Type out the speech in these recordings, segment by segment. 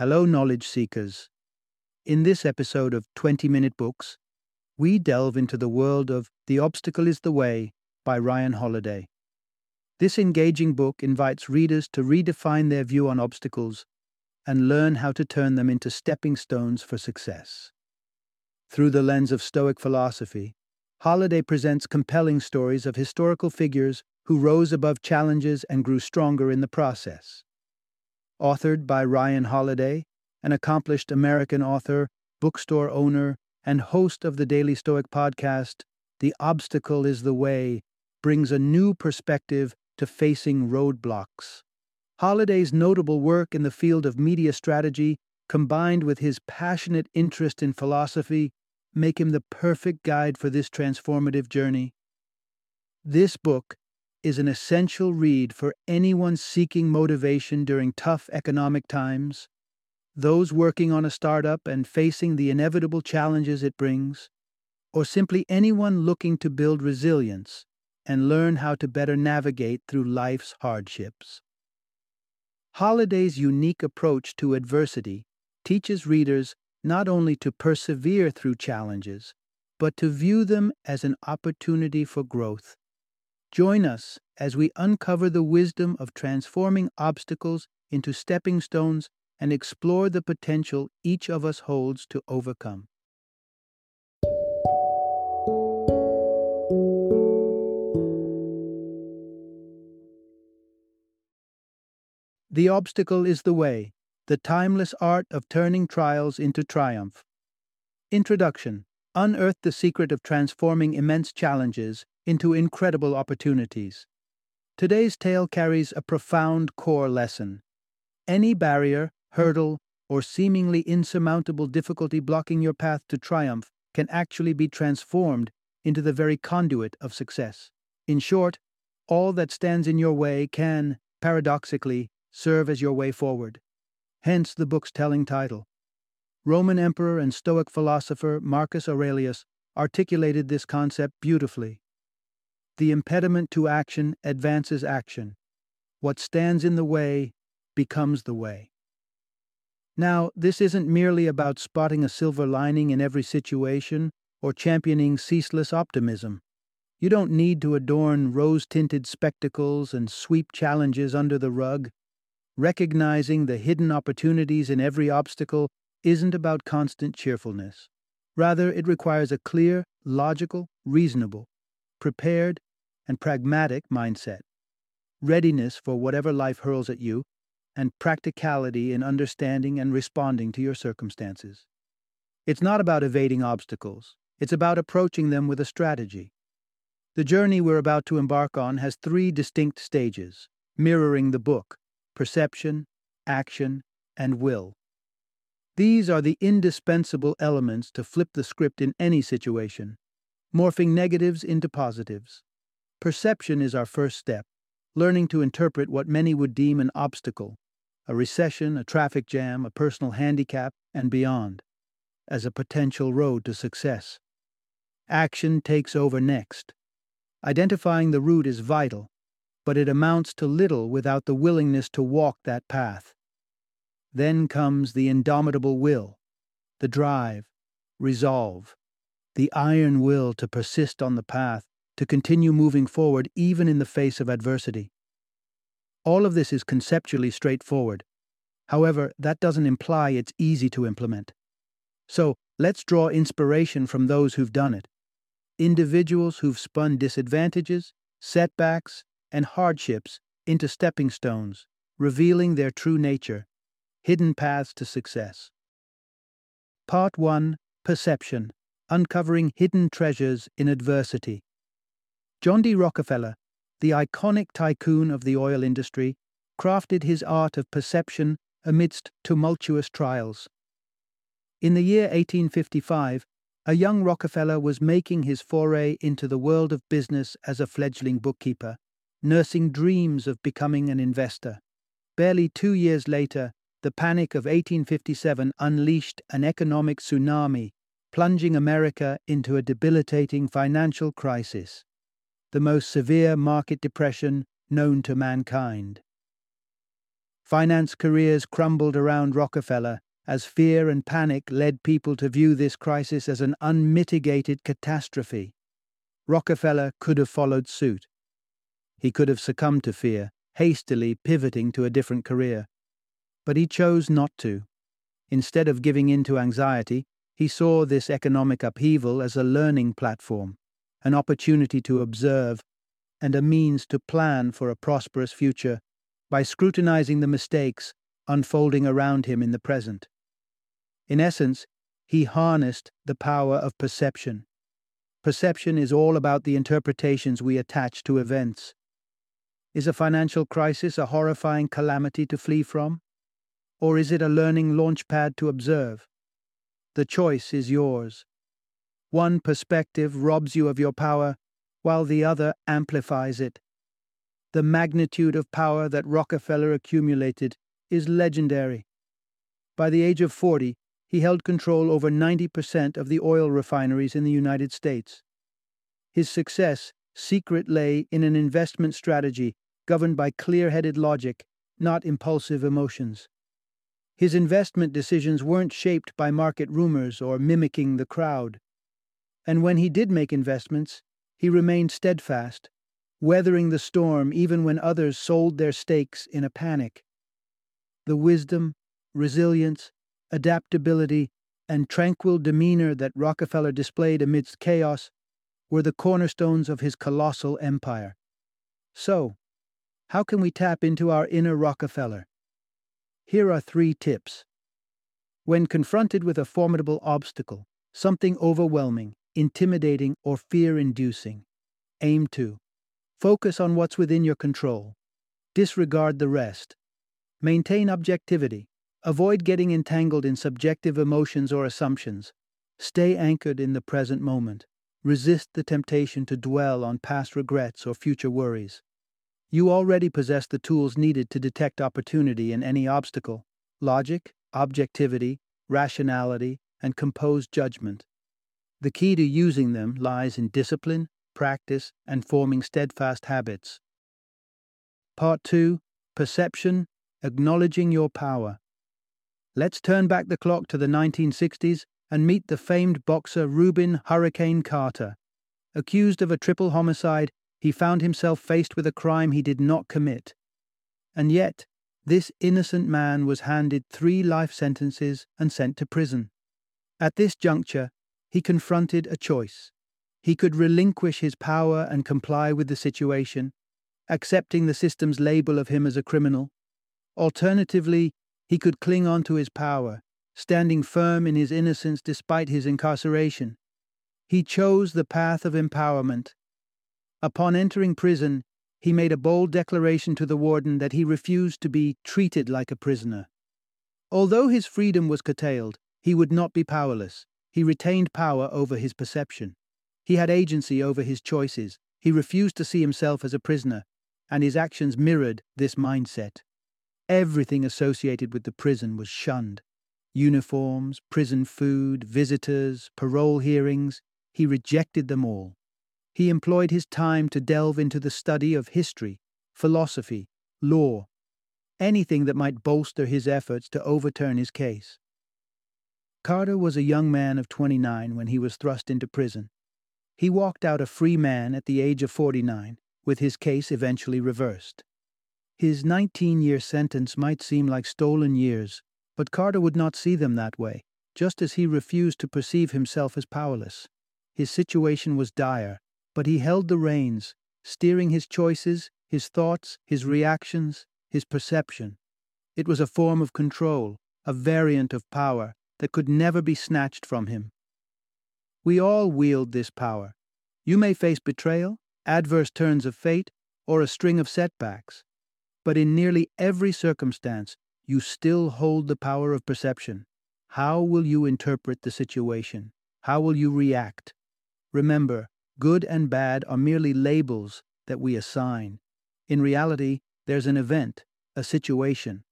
Hello, knowledge seekers. In this episode of 20 Minute Books, we delve into the world of The Obstacle is the Way by Ryan Holiday. This engaging book invites readers to redefine their view on obstacles and learn how to turn them into stepping stones for success. Through the lens of Stoic philosophy, Holiday presents compelling stories of historical figures who rose above challenges and grew stronger in the process. Authored by Ryan Holiday, an accomplished American author, bookstore owner, and host of the Daily Stoic podcast, The Obstacle is the Way, brings a new perspective to facing roadblocks. Holiday's notable work in the field of media strategy, combined with his passionate interest in philosophy, make him the perfect guide for this transformative journey. This book is an essential read for anyone seeking motivation during tough economic times, those working on a startup and facing the inevitable challenges it brings, or simply anyone looking to build resilience and learn how to better navigate through life's hardships. Holiday's unique approach to adversity teaches readers not only to persevere through challenges, but to view them as an opportunity for growth. Join us as we uncover the wisdom of transforming obstacles into stepping stones and explore the potential each of us holds to overcome. The obstacle is the way, the timeless art of turning trials into triumph. Introduction Unearth the secret of transforming immense challenges into incredible opportunities. Today's tale carries a profound core lesson. Any barrier, hurdle, or seemingly insurmountable difficulty blocking your path to triumph can actually be transformed into the very conduit of success. In short, all that stands in your way can, paradoxically, serve as your way forward. Hence the book's telling title. Roman emperor and Stoic philosopher Marcus Aurelius articulated this concept beautifully. The impediment to action advances action. What stands in the way becomes the way. Now, this isn't merely about spotting a silver lining in every situation or championing ceaseless optimism. You don't need to adorn rose tinted spectacles and sweep challenges under the rug. Recognizing the hidden opportunities in every obstacle isn't about constant cheerfulness. Rather, it requires a clear, logical, reasonable, prepared, and pragmatic mindset, readiness for whatever life hurls at you, and practicality in understanding and responding to your circumstances. It's not about evading obstacles, it's about approaching them with a strategy. The journey we're about to embark on has three distinct stages, mirroring the book perception, action, and will. These are the indispensable elements to flip the script in any situation, morphing negatives into positives. Perception is our first step, learning to interpret what many would deem an obstacle, a recession, a traffic jam, a personal handicap, and beyond, as a potential road to success. Action takes over next. Identifying the route is vital, but it amounts to little without the willingness to walk that path. Then comes the indomitable will, the drive, resolve, the iron will to persist on the path to continue moving forward even in the face of adversity. All of this is conceptually straightforward. However, that doesn't imply it's easy to implement. So, let's draw inspiration from those who've done it. Individuals who've spun disadvantages, setbacks, and hardships into stepping stones, revealing their true nature, hidden paths to success. Part 1 Perception Uncovering Hidden Treasures in Adversity. John D. Rockefeller, the iconic tycoon of the oil industry, crafted his art of perception amidst tumultuous trials. In the year 1855, a young Rockefeller was making his foray into the world of business as a fledgling bookkeeper, nursing dreams of becoming an investor. Barely two years later, the panic of 1857 unleashed an economic tsunami, plunging America into a debilitating financial crisis the most severe market depression known to mankind. Finance careers crumbled around Rockefeller as fear and panic led people to view this crisis as an unmitigated catastrophe. Rockefeller could have followed suit. He could have succumbed to fear, hastily pivoting to a different career. But he chose not to. Instead of giving in to anxiety, he saw this economic upheaval as a learning platform, an opportunity to observe, and a means to plan for a prosperous future by scrutinizing the mistakes unfolding around him in the present. In essence, he harnessed the power of perception. Perception is all about the interpretations we attach to events. Is a financial crisis a horrifying calamity to flee from? Or is it a learning launchpad to observe? The choice is yours. One perspective robs you of your power, while the other amplifies it. The magnitude of power that Rockefeller accumulated is legendary. By the age of 40, he held control over 90% of the oil refineries in the United States. His success secret lay in an investment strategy governed by clear headed logic, not impulsive emotions. His investment decisions weren't shaped by market rumors or mimicking the crowd. And when he did make investments, he remained steadfast, weathering the storm even when others sold their stakes in a panic. The wisdom, resilience, adaptability, and tranquil demeanor that Rockefeller displayed amidst chaos were the cornerstones of his colossal empire. So, how can we tap into our inner Rockefeller? Here are three tips. When confronted with a formidable obstacle, something overwhelming, intimidating, or fear inducing, aim to focus on what's within your control, disregard the rest, maintain objectivity, Avoid getting entangled in subjective emotions or assumptions. Stay anchored in the present moment. Resist the temptation to dwell on past regrets or future worries. You already possess the tools needed to detect opportunity in any obstacle logic, objectivity, rationality, and composed judgment. The key to using them lies in discipline, practice, and forming steadfast habits. Part 2 Perception Acknowledging Your Power. Let's turn back the clock to the 1960s and meet the famed boxer Rubin Hurricane Carter. Accused of a triple homicide, he found himself faced with a crime he did not commit. And yet, this innocent man was handed three life sentences and sent to prison. At this juncture, he confronted a choice. He could relinquish his power and comply with the situation, accepting the system's label of him as a criminal. Alternatively, he could cling on to his power, standing firm in his innocence despite his incarceration. He chose the path of empowerment. Upon entering prison, he made a bold declaration to the warden that he refused to be treated like a prisoner. Although his freedom was curtailed, he would not be powerless. He retained power over his perception. He had agency over his choices. He refused to see himself as a prisoner, and his actions mirrored this mindset. Everything associated with the prison was shunned uniforms, prison food, visitors, parole hearings. He rejected them all. He employed his time to delve into the study of history, philosophy, law, anything that might bolster his efforts to overturn his case. Carter was a young man of 29 when he was thrust into prison. He walked out a free man at the age of 49, with his case eventually reversed. His 19 year sentence might seem like stolen years, but Carter would not see them that way, just as he refused to perceive himself as powerless. His situation was dire, but he held the reins, steering his choices, his thoughts, his reactions, his perception. It was a form of control, a variant of power that could never be snatched from him. We all wield this power. You may face betrayal, adverse turns of fate, or a string of setbacks but in nearly every circumstance, you still hold the power of perception. How will you interpret the situation? How will you react? Remember, good and bad are merely labels that we assign. In reality, there's an event, a situation.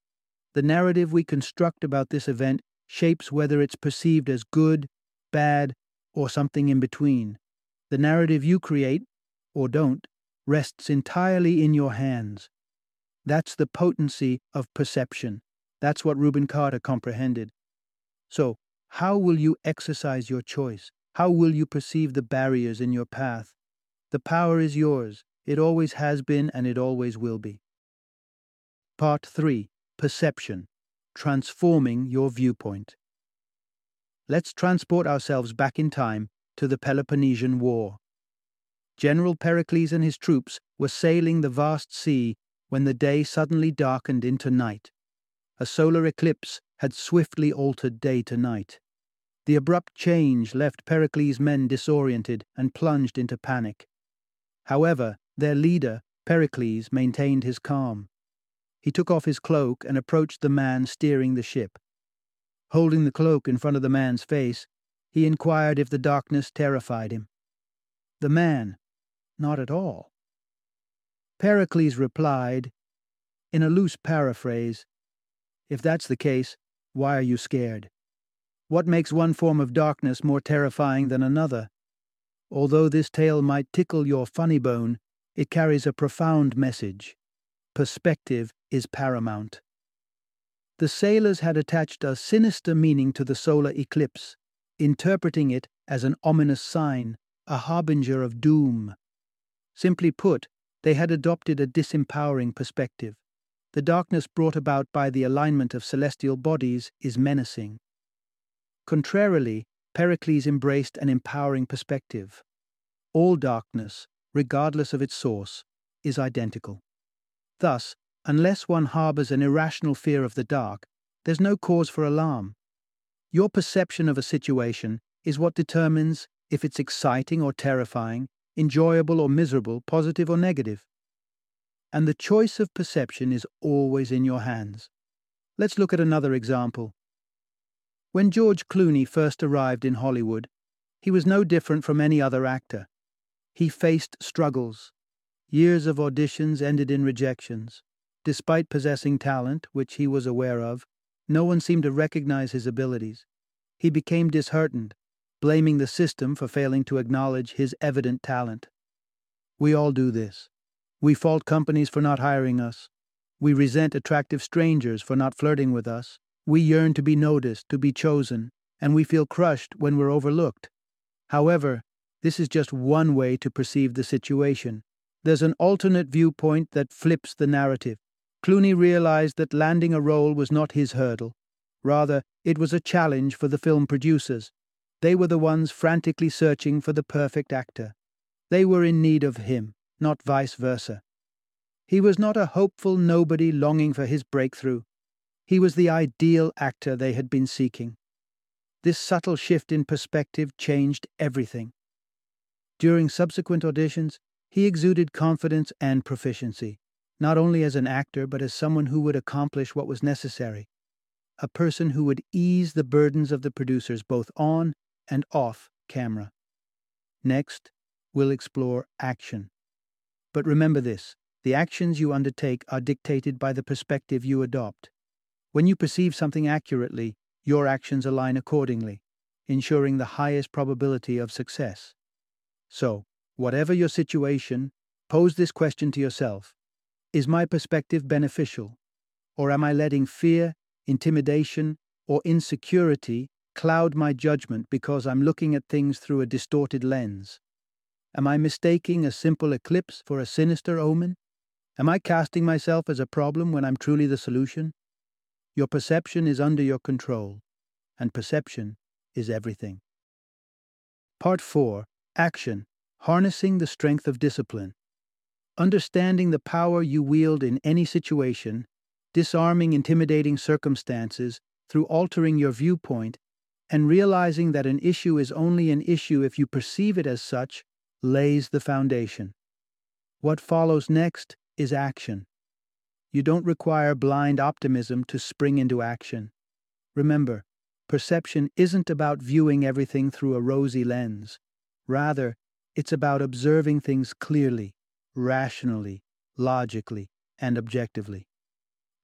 The narrative we construct about this event shapes whether it's perceived as good, bad, or something in between. The narrative you create, or don't, rests entirely in your hands. That's the potency of perception. That's what Rubin Carter comprehended. So, how will you exercise your choice? How will you perceive the barriers in your path? The power is yours. It always has been and it always will be. Part 3 Perception Transforming Your Viewpoint. Let's transport ourselves back in time to the Peloponnesian War. General Pericles and his troops were sailing the vast sea when the day suddenly darkened into night. A solar eclipse had swiftly altered day to night. The abrupt change left Pericles' men disoriented and plunged into panic. However, their leader, Pericles, maintained his calm. He took off his cloak and approached the man steering the ship. Holding the cloak in front of the man's face, he inquired if the darkness terrified him. The man, not at all. Pericles replied, in a loose paraphrase, If that's the case, why are you scared? What makes one form of darkness more terrifying than another? Although this tale might tickle your funny bone, it carries a profound message. Perspective is paramount. The sailors had attached a sinister meaning to the solar eclipse, interpreting it as an ominous sign, a harbinger of doom. Simply put, they had adopted a disempowering perspective. The darkness brought about by the alignment of celestial bodies is menacing. Contrarily, Pericles embraced an empowering perspective. All darkness, regardless of its source, is identical. Thus, unless one harbors an irrational fear of the dark, there's no cause for alarm. Your perception of a situation is what determines if it's exciting or terrifying, enjoyable or miserable, positive or negative. And the choice of perception is always in your hands. Let's look at another example. When George Clooney first arrived in Hollywood, he was no different from any other actor. He faced struggles. Years of auditions ended in rejections. Despite possessing talent, which he was aware of, no one seemed to recognize his abilities. He became disheartened, blaming the system for failing to acknowledge his evident talent. We all do this. We fault companies for not hiring us. We resent attractive strangers for not flirting with us. We yearn to be noticed, to be chosen, and we feel crushed when we're overlooked. However, this is just one way to perceive the situation. There's an alternate viewpoint that flips the narrative. Clooney realized that landing a role was not his hurdle. Rather, it was a challenge for the film producers. They were the ones frantically searching for the perfect actor. They were in need of him, not vice versa. He was not a hopeful nobody longing for his breakthrough. He was the ideal actor they had been seeking. This subtle shift in perspective changed everything. During subsequent auditions, he exuded confidence and proficiency, not only as an actor but as someone who would accomplish what was necessary, a person who would ease the burdens of the producers both on and off camera. Next, we'll explore action. But remember this the actions you undertake are dictated by the perspective you adopt. When you perceive something accurately, your actions align accordingly, ensuring the highest probability of success. So, whatever your situation, pose this question to yourself Is my perspective beneficial? Or am I letting fear, intimidation, or insecurity cloud my judgment because I'm looking at things through a distorted lens? Am I mistaking a simple eclipse for a sinister omen? Am I casting myself as a problem when I'm truly the solution? Your perception is under your control, and perception is everything. Part 4 Action Harnessing the Strength of Discipline. Understanding the power you wield in any situation, disarming intimidating circumstances through altering your viewpoint, and realizing that an issue is only an issue if you perceive it as such, lays the foundation. What follows next is action. You don't require blind optimism to spring into action. Remember, perception isn't about viewing everything through a rosy lens. Rather, it's about observing things clearly, rationally, logically, and objectively.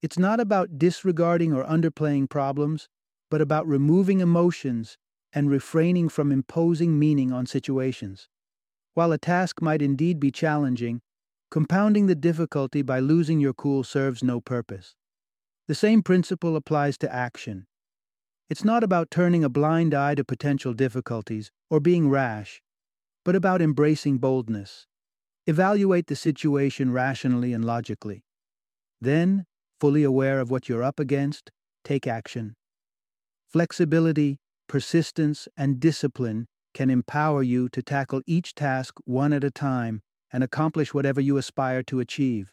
It's not about disregarding or underplaying problems, but about removing emotions and refraining from imposing meaning on situations. While a task might indeed be challenging, Compounding the difficulty by losing your cool serves no purpose. The same principle applies to action. It's not about turning a blind eye to potential difficulties or being rash, but about embracing boldness. Evaluate the situation rationally and logically. Then, fully aware of what you're up against, take action. Flexibility, persistence, and discipline can empower you to tackle each task one at a time and accomplish whatever you aspire to achieve.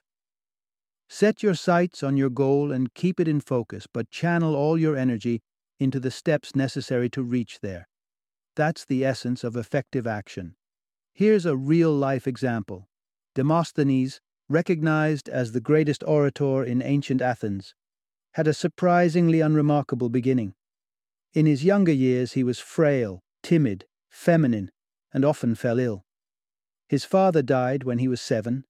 Set your sights on your goal and keep it in focus, but channel all your energy into the steps necessary to reach there. That's the essence of effective action. Here's a real life example Demosthenes, recognized as the greatest orator in ancient Athens, had a surprisingly unremarkable beginning. In his younger years, he was frail, timid, feminine, and often fell ill. His father died when he was seven,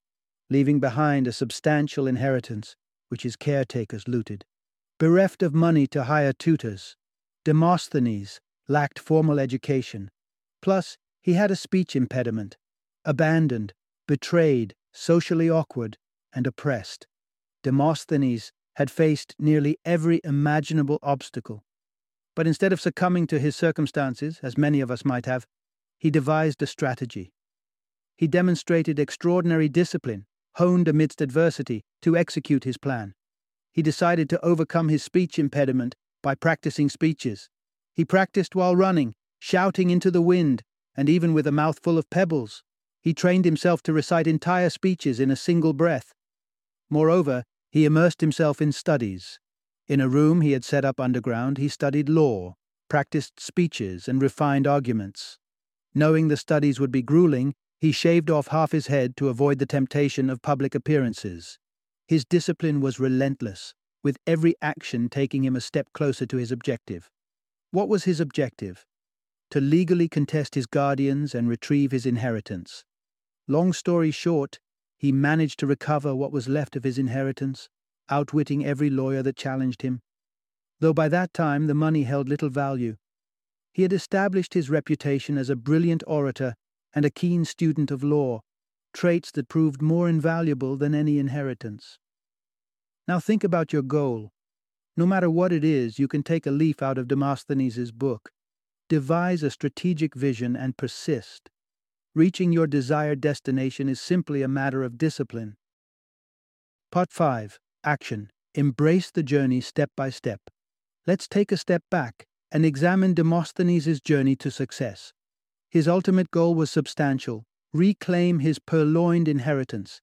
leaving behind a substantial inheritance which his caretakers looted. Bereft of money to hire tutors, Demosthenes lacked formal education. Plus, he had a speech impediment, abandoned, betrayed, socially awkward, and oppressed. Demosthenes had faced nearly every imaginable obstacle. But instead of succumbing to his circumstances, as many of us might have, he devised a strategy. He demonstrated extraordinary discipline, honed amidst adversity, to execute his plan. He decided to overcome his speech impediment by practicing speeches. He practiced while running, shouting into the wind, and even with a mouthful of pebbles. He trained himself to recite entire speeches in a single breath. Moreover, he immersed himself in studies. In a room he had set up underground, he studied law, practiced speeches, and refined arguments. Knowing the studies would be grueling, he shaved off half his head to avoid the temptation of public appearances. His discipline was relentless, with every action taking him a step closer to his objective. What was his objective? To legally contest his guardians and retrieve his inheritance. Long story short, he managed to recover what was left of his inheritance, outwitting every lawyer that challenged him. Though by that time the money held little value. He had established his reputation as a brilliant orator and a keen student of law, traits that proved more invaluable than any inheritance. Now think about your goal. No matter what it is, you can take a leaf out of Demosthenes' book. Devise a strategic vision and persist. Reaching your desired destination is simply a matter of discipline. Part 5 Action Embrace the journey step by step. Let's take a step back and examine Demosthenes' journey to success. His ultimate goal was substantial reclaim his purloined inheritance.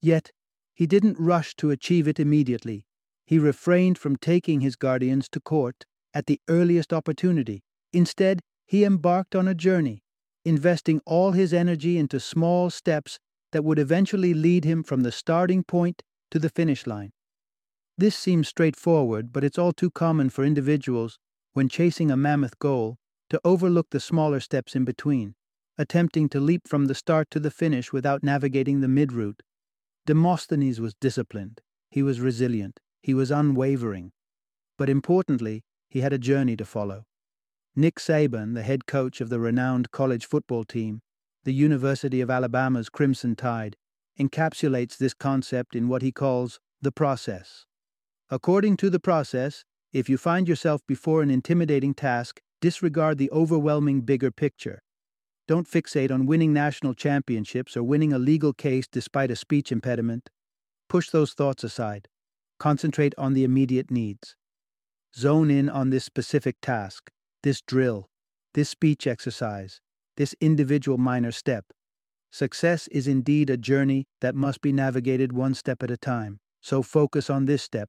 Yet, he didn't rush to achieve it immediately. He refrained from taking his guardians to court at the earliest opportunity. Instead, he embarked on a journey, investing all his energy into small steps that would eventually lead him from the starting point to the finish line. This seems straightforward, but it's all too common for individuals, when chasing a mammoth goal, to overlook the smaller steps in between, attempting to leap from the start to the finish without navigating the mid route. Demosthenes was disciplined, he was resilient, he was unwavering. But importantly, he had a journey to follow. Nick Saban, the head coach of the renowned college football team, the University of Alabama's Crimson Tide, encapsulates this concept in what he calls the process. According to the process, if you find yourself before an intimidating task, disregard the overwhelming bigger picture. Don't fixate on winning national championships or winning a legal case despite a speech impediment. Push those thoughts aside. Concentrate on the immediate needs. Zone in on this specific task, this drill, this speech exercise, this individual minor step. Success is indeed a journey that must be navigated one step at a time. So focus on this step,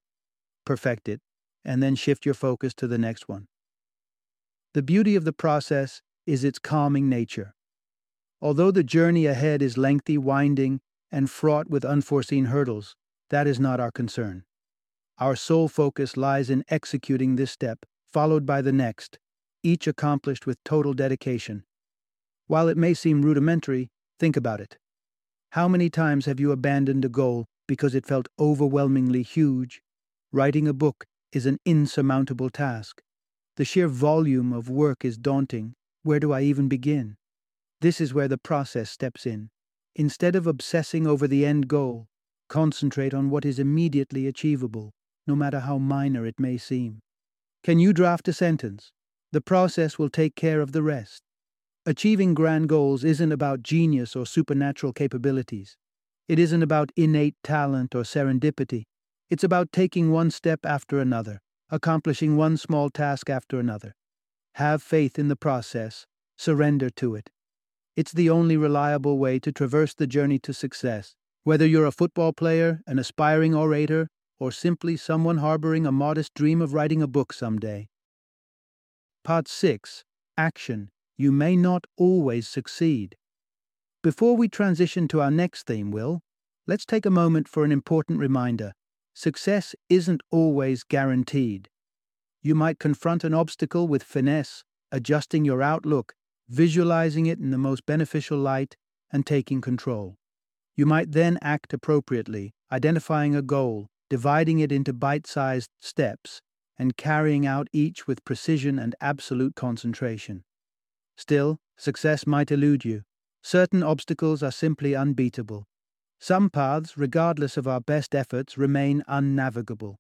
perfect it, and then shift your focus to the next one. The beauty of the process is its calming nature. Although the journey ahead is lengthy, winding, and fraught with unforeseen hurdles, that is not our concern. Our sole focus lies in executing this step, followed by the next, each accomplished with total dedication. While it may seem rudimentary, think about it. How many times have you abandoned a goal because it felt overwhelmingly huge? Writing a book is an insurmountable task. The sheer volume of work is daunting. Where do I even begin? This is where the process steps in. Instead of obsessing over the end goal, concentrate on what is immediately achievable, no matter how minor it may seem. Can you draft a sentence? The process will take care of the rest. Achieving grand goals isn't about genius or supernatural capabilities. It isn't about innate talent or serendipity. It's about taking one step after another, accomplishing one small task after another. Have faith in the process, surrender to it. It's the only reliable way to traverse the journey to success, whether you're a football player, an aspiring orator, or simply someone harboring a modest dream of writing a book someday. Part 6 Action. You may not always succeed. Before we transition to our next theme, Will, let's take a moment for an important reminder. Success isn't always guaranteed. You might confront an obstacle with finesse, adjusting your outlook, visualizing it in the most beneficial light, and taking control. You might then act appropriately, identifying a goal, dividing it into bite sized steps, and carrying out each with precision and absolute concentration. Still, success might elude you. Certain obstacles are simply unbeatable. Some paths, regardless of our best efforts, remain unnavigable.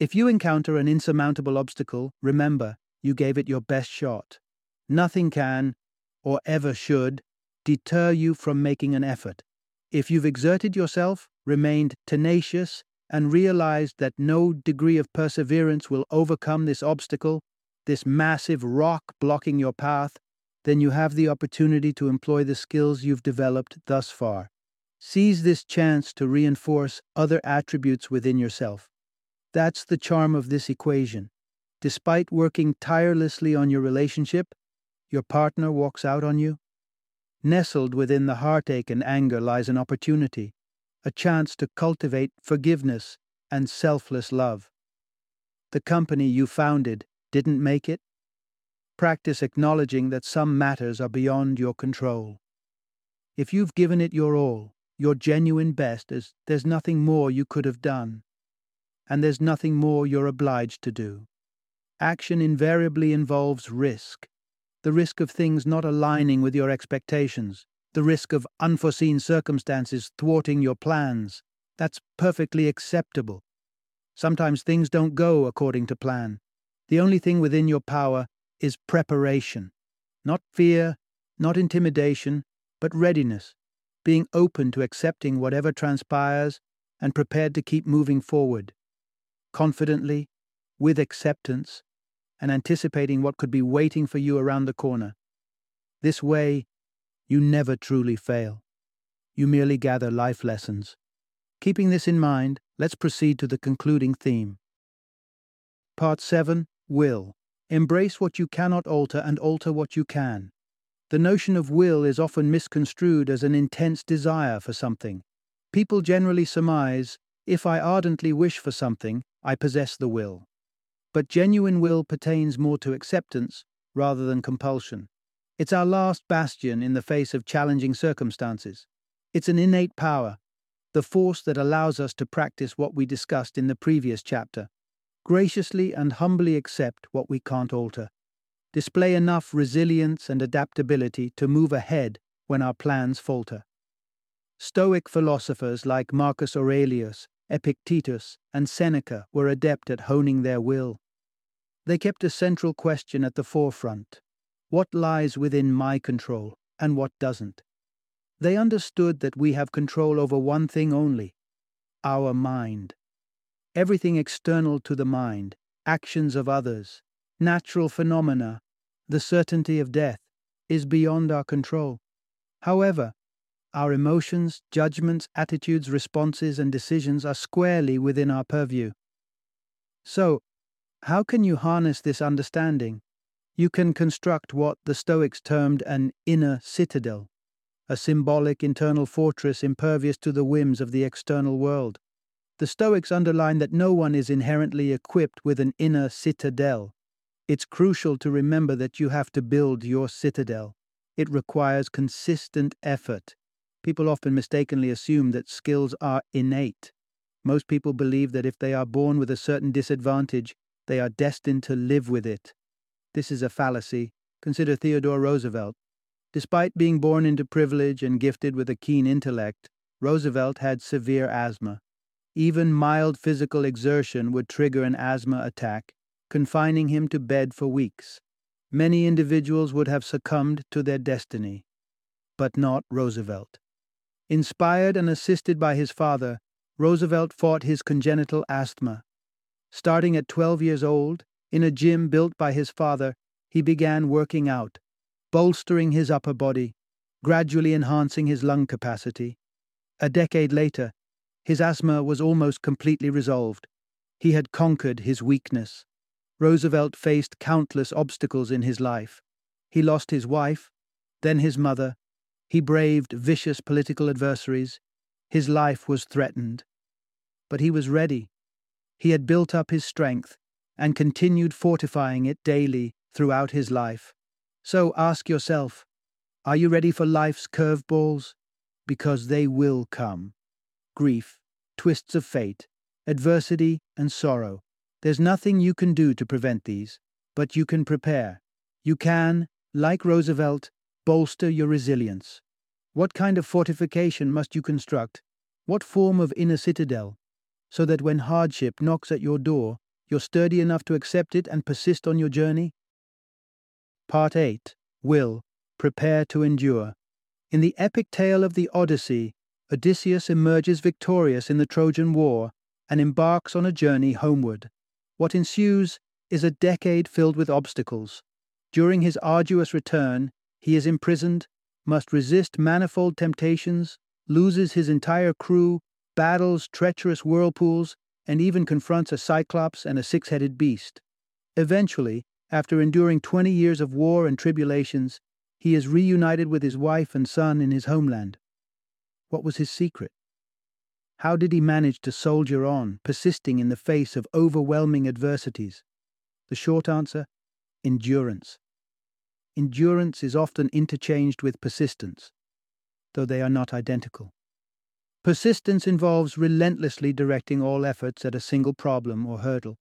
If you encounter an insurmountable obstacle, remember, you gave it your best shot. Nothing can, or ever should, deter you from making an effort. If you've exerted yourself, remained tenacious, and realized that no degree of perseverance will overcome this obstacle, this massive rock blocking your path, then you have the opportunity to employ the skills you've developed thus far. Seize this chance to reinforce other attributes within yourself. That's the charm of this equation. Despite working tirelessly on your relationship, your partner walks out on you. Nestled within the heartache and anger lies an opportunity, a chance to cultivate forgiveness and selfless love. The company you founded didn't make it? Practice acknowledging that some matters are beyond your control. If you've given it your all, your genuine best, as there's nothing more you could have done, and there's nothing more you're obliged to do. Action invariably involves risk the risk of things not aligning with your expectations, the risk of unforeseen circumstances thwarting your plans. That's perfectly acceptable. Sometimes things don't go according to plan. The only thing within your power is preparation. Not fear, not intimidation, but readiness, being open to accepting whatever transpires and prepared to keep moving forward. Confidently, with acceptance, and anticipating what could be waiting for you around the corner. This way, you never truly fail. You merely gather life lessons. Keeping this in mind, let's proceed to the concluding theme. Part 7 Will. Embrace what you cannot alter and alter what you can. The notion of will is often misconstrued as an intense desire for something. People generally surmise if I ardently wish for something, I possess the will. But genuine will pertains more to acceptance rather than compulsion. It's our last bastion in the face of challenging circumstances. It's an innate power, the force that allows us to practice what we discussed in the previous chapter. Graciously and humbly accept what we can't alter. Display enough resilience and adaptability to move ahead when our plans falter. Stoic philosophers like Marcus Aurelius, Epictetus, and Seneca were adept at honing their will. They kept a central question at the forefront what lies within my control and what doesn't? They understood that we have control over one thing only our mind. Everything external to the mind, actions of others, natural phenomena, the certainty of death, is beyond our control. However, our emotions, judgments, attitudes, responses, and decisions are squarely within our purview. So, how can you harness this understanding you can construct what the Stoics termed an inner citadel, a symbolic internal fortress impervious to the whims of the external world. The Stoics underline that no one is inherently equipped with an inner citadel. It's crucial to remember that you have to build your citadel. It requires consistent effort. People often mistakenly assume that skills are innate. Most people believe that if they are born with a certain disadvantage, they are destined to live with it. This is a fallacy. Consider Theodore Roosevelt. Despite being born into privilege and gifted with a keen intellect, Roosevelt had severe asthma. Even mild physical exertion would trigger an asthma attack, confining him to bed for weeks. Many individuals would have succumbed to their destiny. But not Roosevelt. Inspired and assisted by his father, Roosevelt fought his congenital asthma. Starting at 12 years old, in a gym built by his father, he began working out, bolstering his upper body, gradually enhancing his lung capacity. A decade later, his asthma was almost completely resolved. He had conquered his weakness. Roosevelt faced countless obstacles in his life. He lost his wife, then his mother. He braved vicious political adversaries. His life was threatened. But he was ready. He had built up his strength and continued fortifying it daily throughout his life. So ask yourself are you ready for life's curveballs? Because they will come. Grief, twists of fate, adversity, and sorrow. There's nothing you can do to prevent these, but you can prepare. You can, like Roosevelt, bolster your resilience. What kind of fortification must you construct? What form of inner citadel? So that when hardship knocks at your door, you're sturdy enough to accept it and persist on your journey? Part 8 Will Prepare to Endure. In the epic tale of the Odyssey, Odysseus emerges victorious in the Trojan War and embarks on a journey homeward. What ensues is a decade filled with obstacles. During his arduous return, he is imprisoned, must resist manifold temptations, loses his entire crew, battles treacherous whirlpools, and even confronts a cyclops and a six headed beast. Eventually, after enduring 20 years of war and tribulations, he is reunited with his wife and son in his homeland. What was his secret? How did he manage to soldier on, persisting in the face of overwhelming adversities? The short answer endurance. Endurance is often interchanged with persistence, though they are not identical. Persistence involves relentlessly directing all efforts at a single problem or hurdle.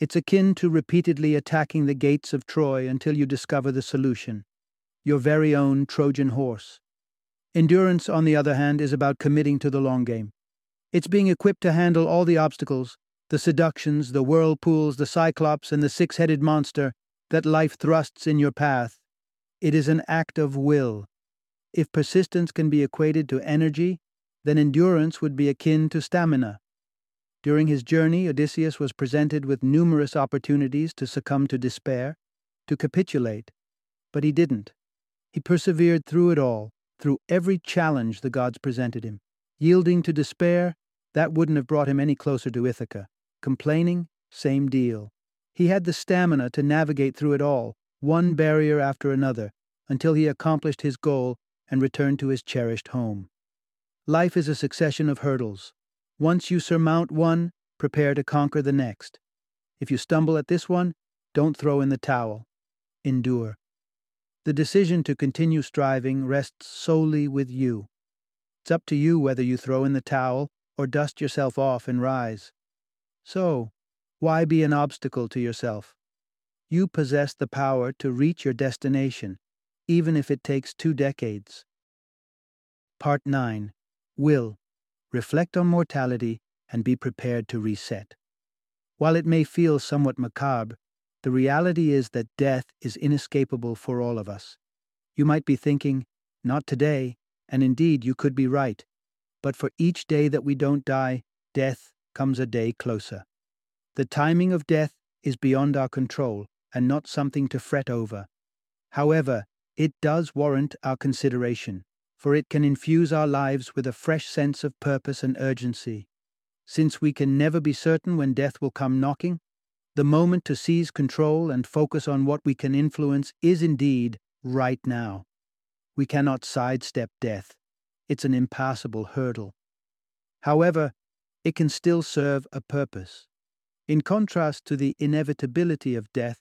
It's akin to repeatedly attacking the gates of Troy until you discover the solution your very own Trojan horse. Endurance, on the other hand, is about committing to the long game. It's being equipped to handle all the obstacles, the seductions, the whirlpools, the cyclops, and the six headed monster that life thrusts in your path. It is an act of will. If persistence can be equated to energy, then endurance would be akin to stamina. During his journey, Odysseus was presented with numerous opportunities to succumb to despair, to capitulate, but he didn't. He persevered through it all, through every challenge the gods presented him. Yielding to despair, that wouldn't have brought him any closer to Ithaca. Complaining, same deal. He had the stamina to navigate through it all, one barrier after another, until he accomplished his goal and returned to his cherished home. Life is a succession of hurdles. Once you surmount one, prepare to conquer the next. If you stumble at this one, don't throw in the towel. Endure. The decision to continue striving rests solely with you. It's up to you whether you throw in the towel or dust yourself off and rise. So, why be an obstacle to yourself? You possess the power to reach your destination, even if it takes two decades. Part 9 Will Reflect on mortality and be prepared to reset. While it may feel somewhat macabre, the reality is that death is inescapable for all of us. You might be thinking, not today, and indeed, you could be right. But for each day that we don't die, death comes a day closer. The timing of death is beyond our control and not something to fret over. However, it does warrant our consideration, for it can infuse our lives with a fresh sense of purpose and urgency. Since we can never be certain when death will come knocking, the moment to seize control and focus on what we can influence is indeed right now. We cannot sidestep death. It's an impassable hurdle. However, it can still serve a purpose. In contrast to the inevitability of death,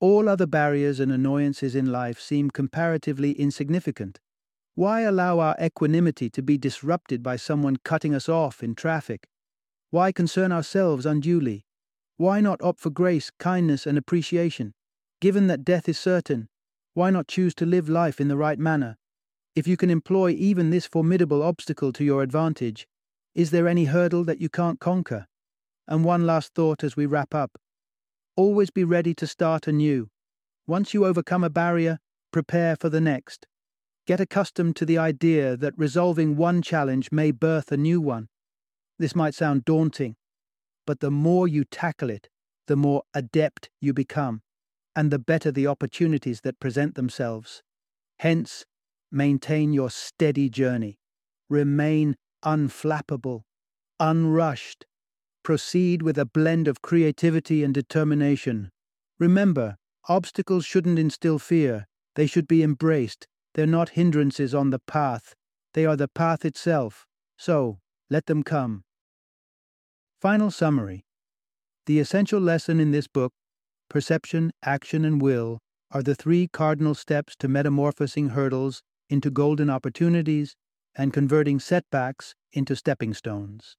all other barriers and annoyances in life seem comparatively insignificant. Why allow our equanimity to be disrupted by someone cutting us off in traffic? Why concern ourselves unduly? Why not opt for grace, kindness, and appreciation? Given that death is certain, Why not choose to live life in the right manner? If you can employ even this formidable obstacle to your advantage, is there any hurdle that you can't conquer? And one last thought as we wrap up. Always be ready to start anew. Once you overcome a barrier, prepare for the next. Get accustomed to the idea that resolving one challenge may birth a new one. This might sound daunting, but the more you tackle it, the more adept you become, and the better the opportunities that present themselves. Hence, maintain your steady journey. Remain unflappable, unrushed. Proceed with a blend of creativity and determination. Remember, obstacles shouldn't instill fear, they should be embraced. They're not hindrances on the path, they are the path itself. So, let them come. Final summary The essential lesson in this book perception, action, and will are the three cardinal steps to metamorphosing hurdles into golden opportunities and converting setbacks into stepping stones.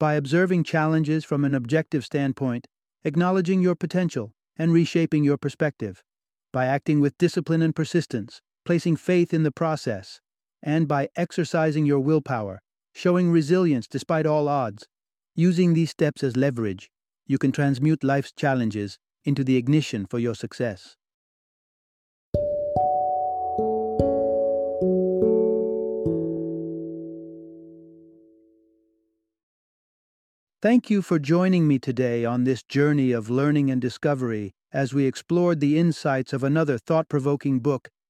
By observing challenges from an objective standpoint, acknowledging your potential, and reshaping your perspective, by acting with discipline and persistence, placing faith in the process, and by exercising your willpower, showing resilience despite all odds, using these steps as leverage, you can transmute life's challenges into the ignition for your success. Thank you for joining me today on this journey of learning and discovery as we explored the insights of another thought provoking book